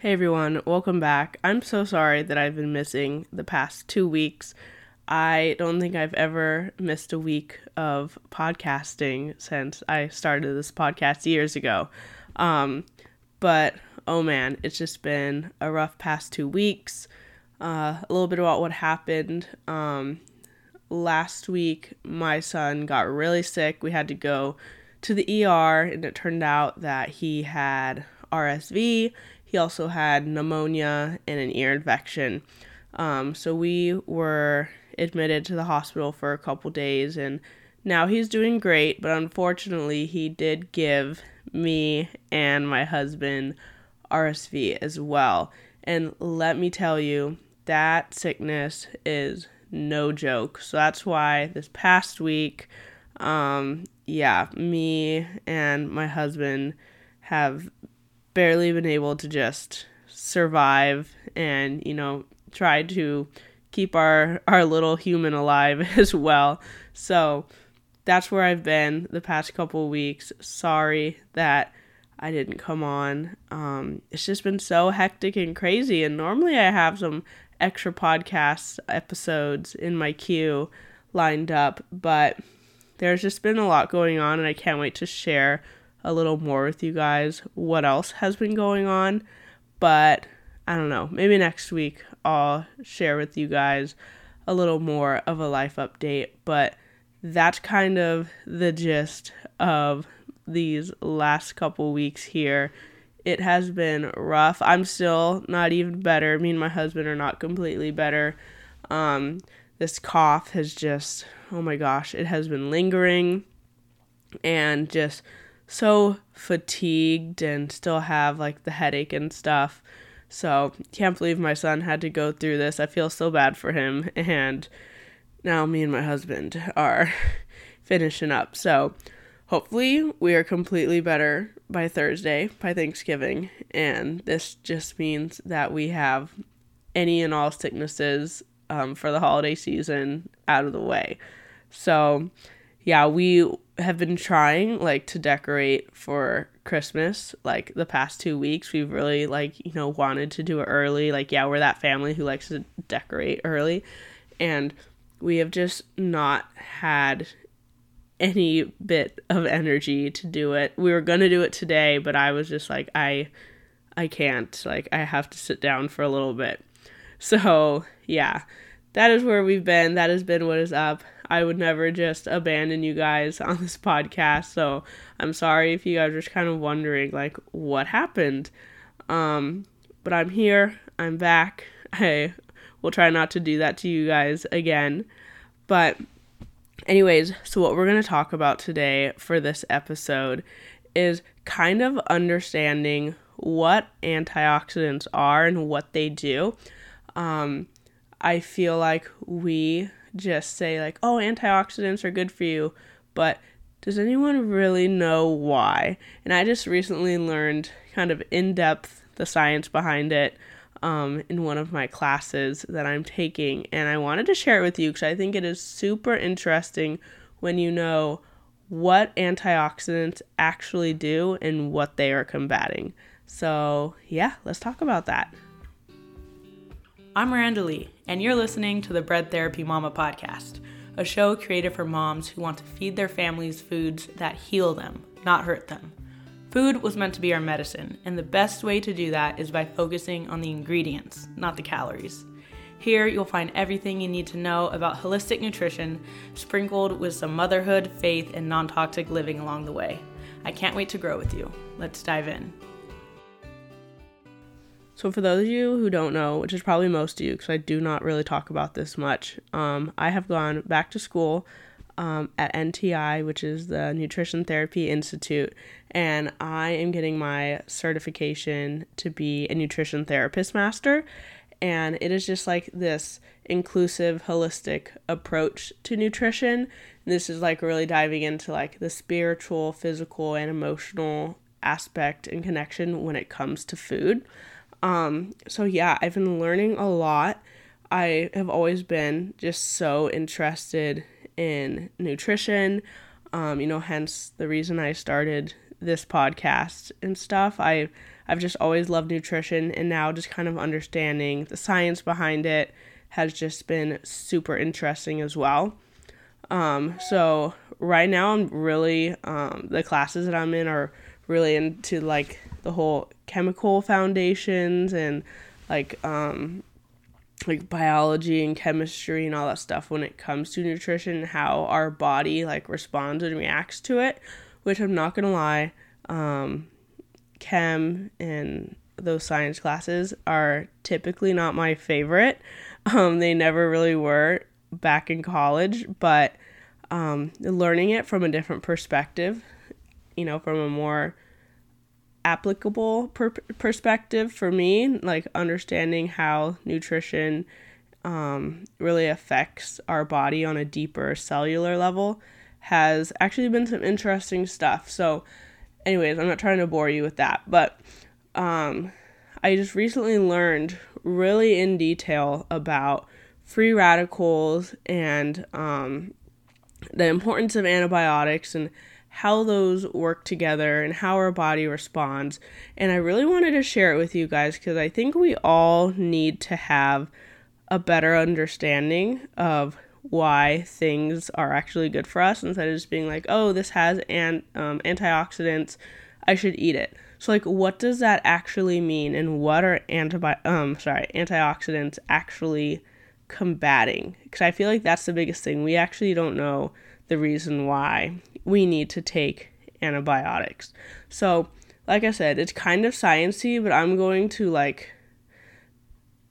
Hey everyone, welcome back. I'm so sorry that I've been missing the past two weeks. I don't think I've ever missed a week of podcasting since I started this podcast years ago. Um, but oh man, it's just been a rough past two weeks. Uh, a little bit about what happened. Um, last week, my son got really sick. We had to go to the ER, and it turned out that he had RSV he also had pneumonia and an ear infection. Um, so we were admitted to the hospital for a couple days, and now he's doing great. But unfortunately, he did give me and my husband RSV as well. And let me tell you, that sickness is no joke. So that's why this past week, um, yeah, me and my husband have barely been able to just survive and, you know, try to keep our our little human alive as well. So that's where I've been the past couple weeks. Sorry that I didn't come on. Um, it's just been so hectic and crazy. And normally I have some extra podcast episodes in my queue lined up, but there's just been a lot going on, and I can't wait to share a little more with you guys what else has been going on. But I don't know, maybe next week I'll share with you guys a little more of a life update. But that's kind of the gist of these last couple weeks here. It has been rough. I'm still not even better. Me and my husband are not completely better. Um, this cough has just, oh my gosh, it has been lingering and just so fatigued and still have like the headache and stuff. So, can't believe my son had to go through this. I feel so bad for him. And now me and my husband are finishing up. So, hopefully, we are completely better by Thursday, by Thanksgiving. And this just means that we have any and all sicknesses um, for the holiday season out of the way. So, yeah, we have been trying like to decorate for Christmas like the past 2 weeks. We've really like, you know, wanted to do it early. Like yeah, we're that family who likes to decorate early and we have just not had any bit of energy to do it. We were going to do it today, but I was just like I I can't. Like I have to sit down for a little bit. So, yeah. That is where we've been. That has been what is up. I would never just abandon you guys on this podcast. So I'm sorry if you guys are just kind of wondering, like, what happened. Um, but I'm here. I'm back. I will try not to do that to you guys again. But, anyways, so what we're going to talk about today for this episode is kind of understanding what antioxidants are and what they do. Um, I feel like we just say like, "Oh, antioxidants are good for you," but does anyone really know why? And I just recently learned kind of in depth the science behind it um, in one of my classes that I'm taking, and I wanted to share it with you because I think it is super interesting when you know what antioxidants actually do and what they are combating. So, yeah, let's talk about that. I'm Miranda Lee, and you're listening to the Bread Therapy Mama podcast, a show created for moms who want to feed their families foods that heal them, not hurt them. Food was meant to be our medicine, and the best way to do that is by focusing on the ingredients, not the calories. Here, you'll find everything you need to know about holistic nutrition, sprinkled with some motherhood, faith, and non toxic living along the way. I can't wait to grow with you. Let's dive in. So, for those of you who don't know, which is probably most of you, because I do not really talk about this much, um, I have gone back to school um, at NTI, which is the Nutrition Therapy Institute, and I am getting my certification to be a nutrition therapist master. And it is just like this inclusive, holistic approach to nutrition. This is like really diving into like the spiritual, physical, and emotional aspect and connection when it comes to food. Um, so yeah, I've been learning a lot. I have always been just so interested in nutrition. Um, you know, hence the reason I started this podcast and stuff. I I've just always loved nutrition, and now just kind of understanding the science behind it has just been super interesting as well. Um, so right now, I'm really um, the classes that I'm in are really into like the whole chemical foundations and like um, like biology and chemistry and all that stuff when it comes to nutrition how our body like responds and reacts to it which i'm not gonna lie um, chem and those science classes are typically not my favorite. Um, they never really were back in college but um, learning it from a different perspective you know from a more applicable per- perspective for me, like understanding how nutrition um, really affects our body on a deeper cellular level, has actually been some interesting stuff. So, anyways, I'm not trying to bore you with that, but um, I just recently learned really in detail about free radicals and um, the importance of antibiotics and how those work together and how our body responds. And I really wanted to share it with you guys because I think we all need to have a better understanding of why things are actually good for us instead of just being like, oh, this has an, um, antioxidants, I should eat it. So like what does that actually mean and what are antibi- um sorry, antioxidants actually combating? Cuz I feel like that's the biggest thing. We actually don't know the reason why we need to take antibiotics. So, like I said, it's kind of sciency, but I'm going to like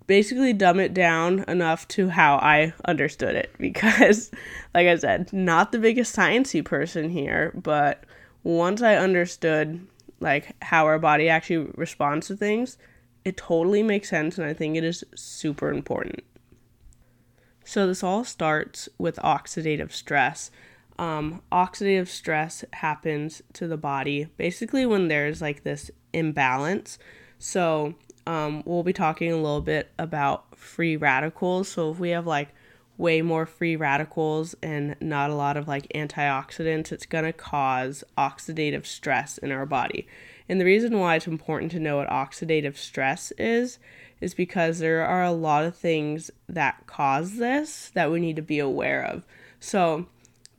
basically dumb it down enough to how I understood it because like I said, not the biggest sciency person here, but once I understood like how our body actually responds to things, it totally makes sense and I think it is super important. So this all starts with oxidative stress um, oxidative stress happens to the body basically when there's like this imbalance. So, um, we'll be talking a little bit about free radicals. So, if we have like way more free radicals and not a lot of like antioxidants, it's going to cause oxidative stress in our body. And the reason why it's important to know what oxidative stress is is because there are a lot of things that cause this that we need to be aware of. So,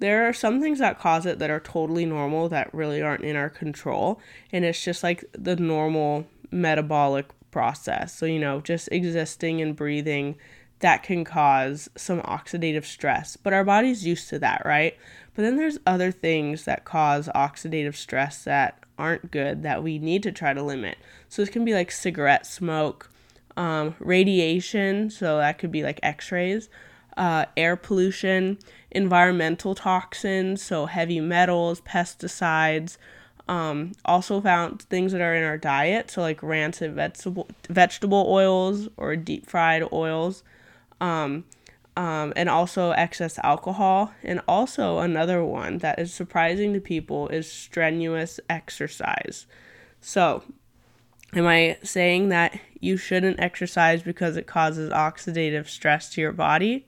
there are some things that cause it that are totally normal that really aren't in our control and it's just like the normal metabolic process. So you know just existing and breathing that can cause some oxidative stress but our body's used to that right? But then there's other things that cause oxidative stress that aren't good that we need to try to limit. So this can be like cigarette smoke um, radiation so that could be like x-rays uh, air pollution, environmental toxins, so heavy metals, pesticides. Um, also found things that are in our diet, so like rancid vegetable vegetable oils or deep fried oils, um, um, and also excess alcohol. And also another one that is surprising to people is strenuous exercise. So, am I saying that you shouldn't exercise because it causes oxidative stress to your body?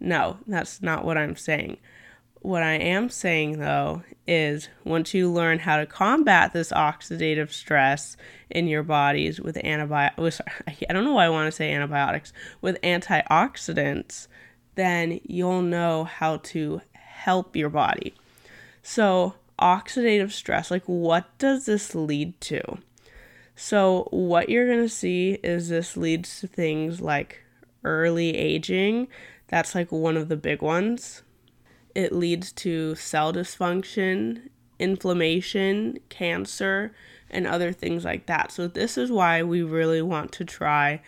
No, that's not what I'm saying. What I am saying though is once you learn how to combat this oxidative stress in your bodies with antibiotics, I don't know why I want to say antibiotics, with antioxidants, then you'll know how to help your body. So, oxidative stress, like what does this lead to? So, what you're going to see is this leads to things like early aging, that's like one of the big ones. It leads to cell dysfunction, inflammation, cancer, and other things like that. So, this is why we really want to try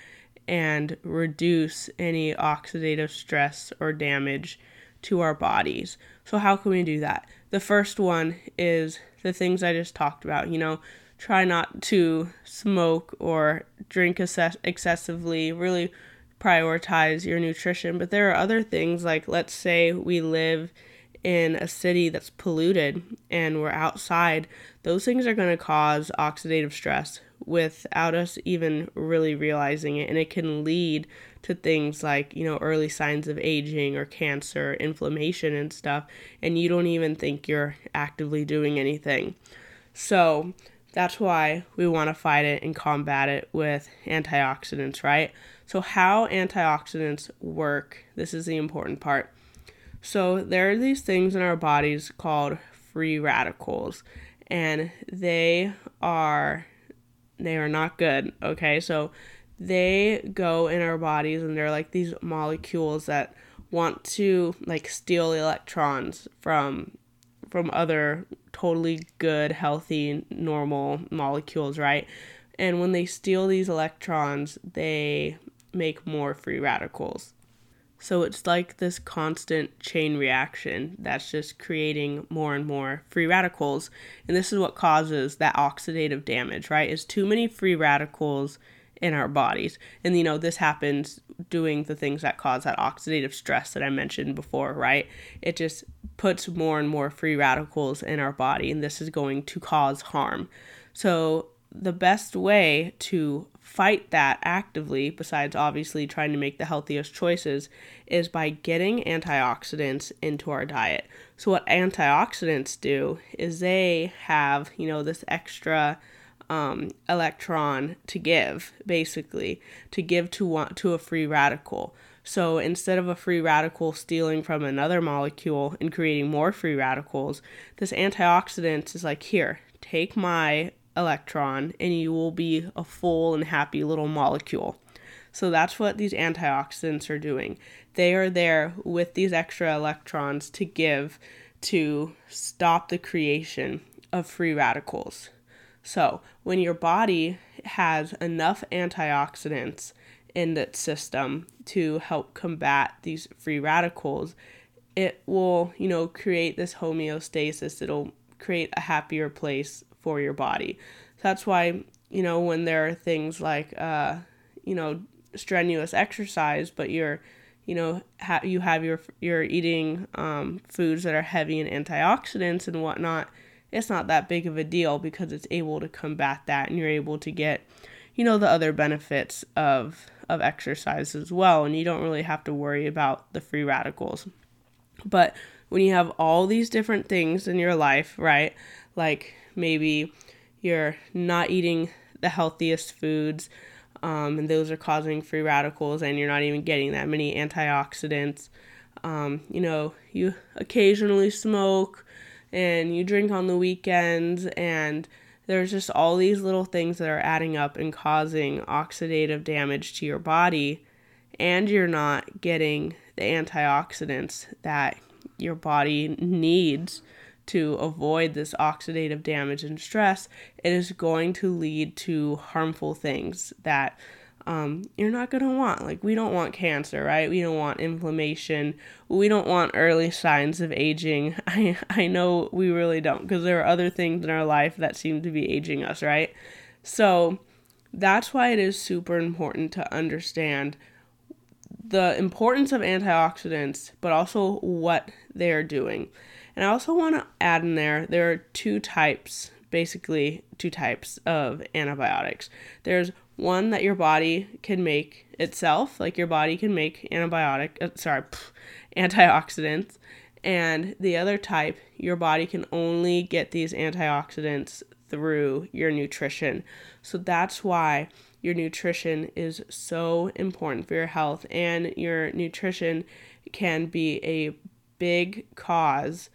and reduce any oxidative stress or damage to our bodies. So, how can we do that? The first one is the things I just talked about. You know, try not to smoke or drink excess- excessively, really prioritize your nutrition. But there are other things, like let's say we live in a city that's polluted and we're outside, those things are going to cause oxidative stress without us even really realizing it. And it can lead to things like, you know, early signs of aging or cancer, inflammation, and stuff. And you don't even think you're actively doing anything. So, that's why we want to fight it and combat it with antioxidants, right? So, how antioxidants work, this is the important part. So, there are these things in our bodies called free radicals, and they are they are not good, okay? So, they go in our bodies and they're like these molecules that want to like steal electrons from from other totally good, healthy, normal molecules, right? And when they steal these electrons, they make more free radicals. So it's like this constant chain reaction that's just creating more and more free radicals. And this is what causes that oxidative damage, right? Is too many free radicals in our bodies. And you know, this happens doing the things that cause that oxidative stress that I mentioned before, right? It just puts more and more free radicals in our body, and this is going to cause harm. So, the best way to fight that actively, besides obviously trying to make the healthiest choices, is by getting antioxidants into our diet. So, what antioxidants do is they have, you know, this extra um, electron to give, basically, to give to one, to a free radical. So instead of a free radical stealing from another molecule and creating more free radicals, this antioxidant is like, here, take my electron and you will be a full and happy little molecule. So that's what these antioxidants are doing. They are there with these extra electrons to give to stop the creation of free radicals. So, when your body has enough antioxidants in its system to help combat these free radicals, it will, you know, create this homeostasis. It'll create a happier place for your body. So that's why, you know, when there are things like, uh, you know, strenuous exercise, but you're, you know, ha- you have your you're eating um, foods that are heavy in antioxidants and whatnot it's not that big of a deal because it's able to combat that and you're able to get you know the other benefits of of exercise as well. And you don't really have to worry about the free radicals. But when you have all these different things in your life right? Like maybe you're not eating the healthiest foods um, and those are causing free radicals and you're not even getting that many antioxidants. Um, you know you occasionally smoke and you drink on the weekends and there's just all these little things that are adding up and causing oxidative damage to your body and you're not getting the antioxidants that your body needs to avoid this oxidative damage and stress, it is going to lead to harmful things that um, you're not going to want. Like, we don't want cancer, right? We don't want inflammation. We don't want early signs of aging. I, I know we really don't because there are other things in our life that seem to be aging us, right? So, that's why it is super important to understand the importance of antioxidants, but also what they are doing. And I also want to add in there there are two types, basically, two types of antibiotics. There's one that your body can make itself, like your body can make antibiotic, uh, sorry, pff, antioxidants, and the other type, your body can only get these antioxidants through your nutrition. So that's why your nutrition is so important for your health, and your nutrition can be a big cause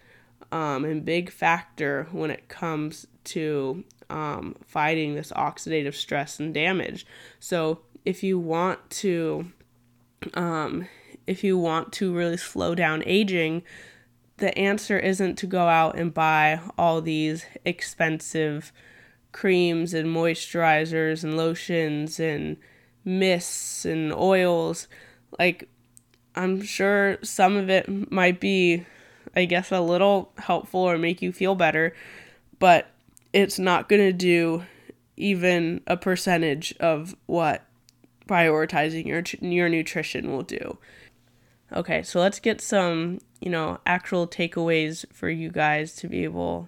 um, and big factor when it comes to um, fighting this oxidative stress and damage. So if you want to, um, if you want to really slow down aging, the answer isn't to go out and buy all these expensive creams and moisturizers and lotions and mists and oils. Like, I'm sure some of it might be, I guess, a little helpful or make you feel better, but it's not going to do even a percentage of what prioritizing your your nutrition will do. Okay, so let's get some, you know, actual takeaways for you guys to be able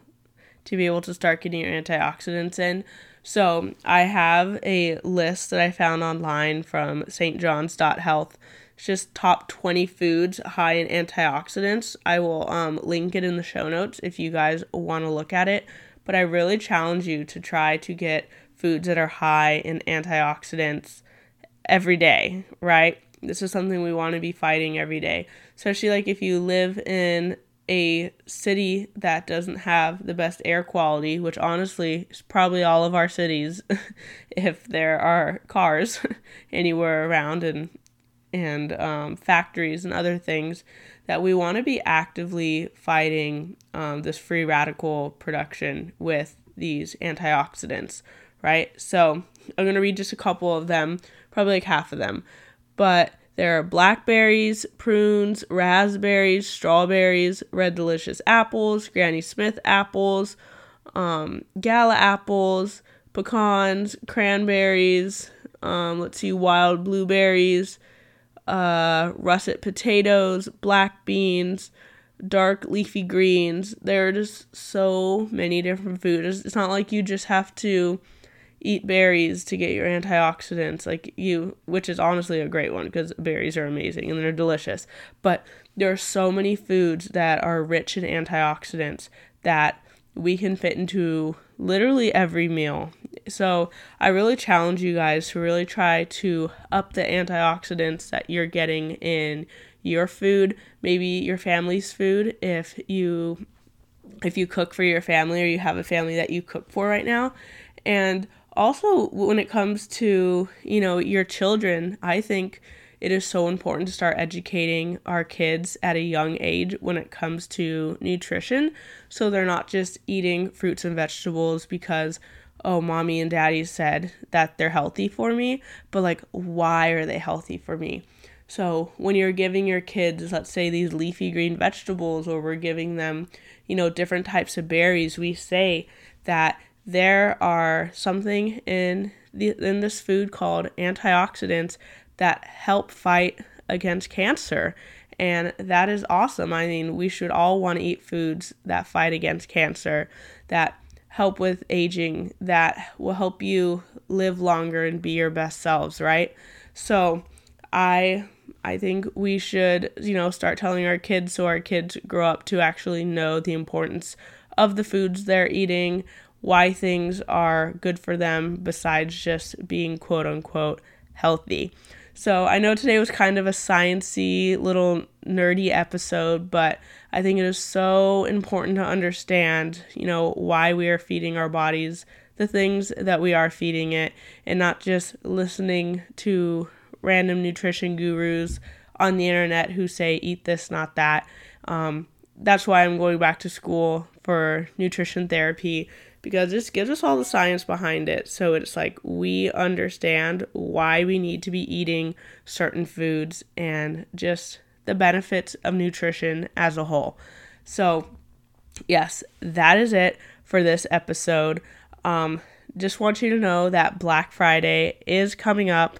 to be able to start getting your antioxidants in. So, I have a list that I found online from stjohns.health. It's just top 20 foods high in antioxidants. I will um, link it in the show notes if you guys want to look at it but I really challenge you to try to get foods that are high in antioxidants every day, right? This is something we want to be fighting every day. Especially like if you live in a city that doesn't have the best air quality, which honestly is probably all of our cities if there are cars anywhere around and and um, factories and other things that we want to be actively fighting um, this free radical production with these antioxidants, right? So I'm going to read just a couple of them, probably like half of them. But there are blackberries, prunes, raspberries, strawberries, red delicious apples, Granny Smith apples, um, gala apples, pecans, cranberries, um, let's see, wild blueberries, uh, russet potatoes, black beans, dark leafy greens. There are just so many different foods. It's not like you just have to eat berries to get your antioxidants like you which is honestly a great one because berries are amazing and they're delicious but there are so many foods that are rich in antioxidants that we can fit into literally every meal. So i really challenge you guys to really try to up the antioxidants that you're getting in your food maybe your family's food if you if you cook for your family or you have a family that you cook for right now. And also when it comes to you know your children i think it is so important to start educating our kids at a young age when it comes to nutrition so they're not just eating fruits and vegetables because oh mommy and daddy said that they're healthy for me but like why are they healthy for me? So when you're giving your kids let's say these leafy green vegetables or we're giving them you know different types of berries we say that there are something in the in this food called antioxidants that help fight against cancer and that is awesome. I mean, we should all want to eat foods that fight against cancer, that help with aging, that will help you live longer and be your best selves, right? So, I I think we should, you know, start telling our kids so our kids grow up to actually know the importance of the foods they're eating, why things are good for them besides just being quote unquote healthy. So I know today was kind of a sciency little nerdy episode, but I think it is so important to understand, you know, why we are feeding our bodies the things that we are feeding it and not just listening to random nutrition gurus on the internet who say eat this, not that. Um, that's why I'm going back to school for nutrition therapy because this gives us all the science behind it. So it's like we understand why we need to be eating certain foods and just the benefits of nutrition as a whole. So, yes, that is it for this episode. Um, just want you to know that Black Friday is coming up,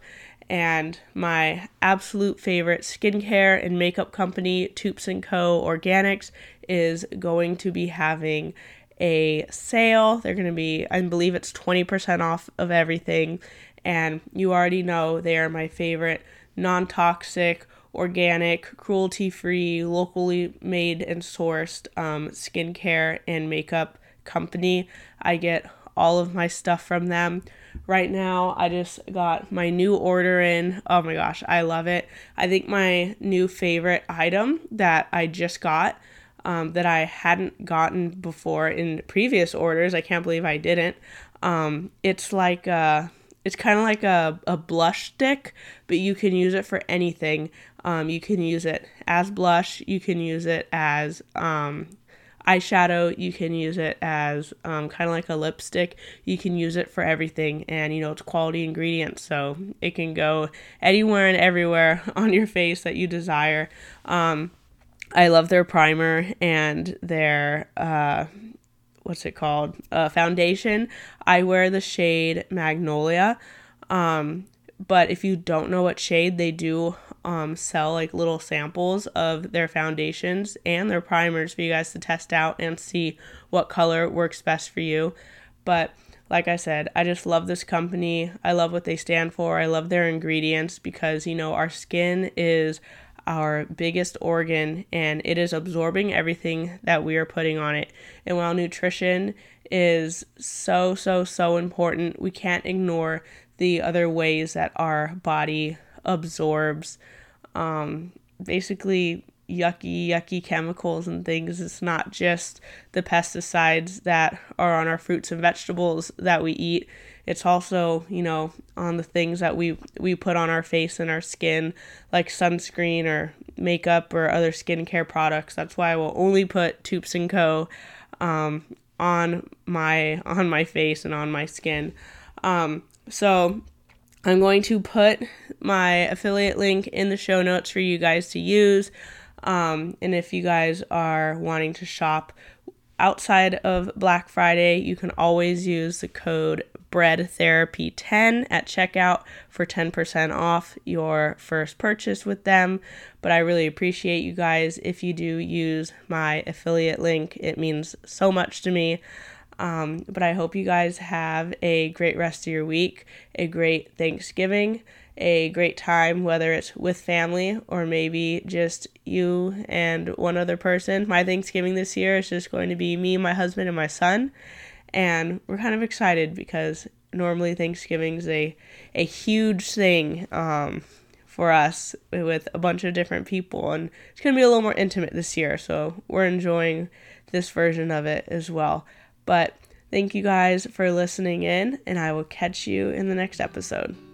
and my absolute favorite skincare and makeup company, Toups and Co. Organics, is going to be having a sale. They're going to be, I believe it's 20% off of everything. And you already know they are my favorite non toxic, organic, cruelty free, locally made and sourced um, skincare and makeup company. I get all of my stuff from them. Right now, I just got my new order in. Oh my gosh, I love it. I think my new favorite item that I just got um, that I hadn't gotten before in previous orders. I can't believe I didn't. Um, it's like a, it's kind of like a, a blush stick, but you can use it for anything. Um, you can use it as blush. You can use it as um, eyeshadow. You can use it as um, kind of like a lipstick. You can use it for everything, and you know it's quality ingredients, so it can go anywhere and everywhere on your face that you desire. Um, I love their primer and their uh, what's it called uh, foundation. I wear the shade Magnolia. Um, but if you don't know what shade they do um, sell like little samples of their foundations and their primers for you guys to test out and see what color works best for you but like i said i just love this company i love what they stand for i love their ingredients because you know our skin is our biggest organ and it is absorbing everything that we are putting on it. And while nutrition is so, so, so important. We can't ignore the other ways that our body absorbs um, basically yucky, yucky chemicals and things. It's not just the pesticides that are on our fruits and vegetables that we eat. It's also, you know, on the things that we we put on our face and our skin, like sunscreen or makeup or other skincare products. That's why I will only put Toups and Co. Um, on my on my face and on my skin. Um, so I'm going to put my affiliate link in the show notes for you guys to use. Um, and if you guys are wanting to shop outside of Black Friday, you can always use the code Bread Therapy 10 at checkout for 10% off your first purchase with them. But I really appreciate you guys if you do use my affiliate link. It means so much to me. Um, but I hope you guys have a great rest of your week, a great Thanksgiving, a great time, whether it's with family or maybe just you and one other person. My Thanksgiving this year is just going to be me, my husband, and my son. And we're kind of excited because normally Thanksgiving is a, a huge thing um, for us with a bunch of different people. And it's to be a little more intimate this year. So we're enjoying this version of it as well. But thank you guys for listening in, and I will catch you in the next episode.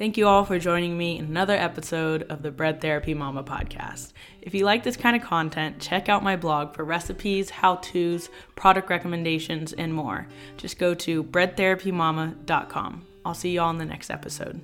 Thank you all for joining me in another episode of the Bread Therapy Mama podcast. If you like this kind of content, check out my blog for recipes, how to's, product recommendations, and more. Just go to breadtherapymama.com. I'll see you all in the next episode.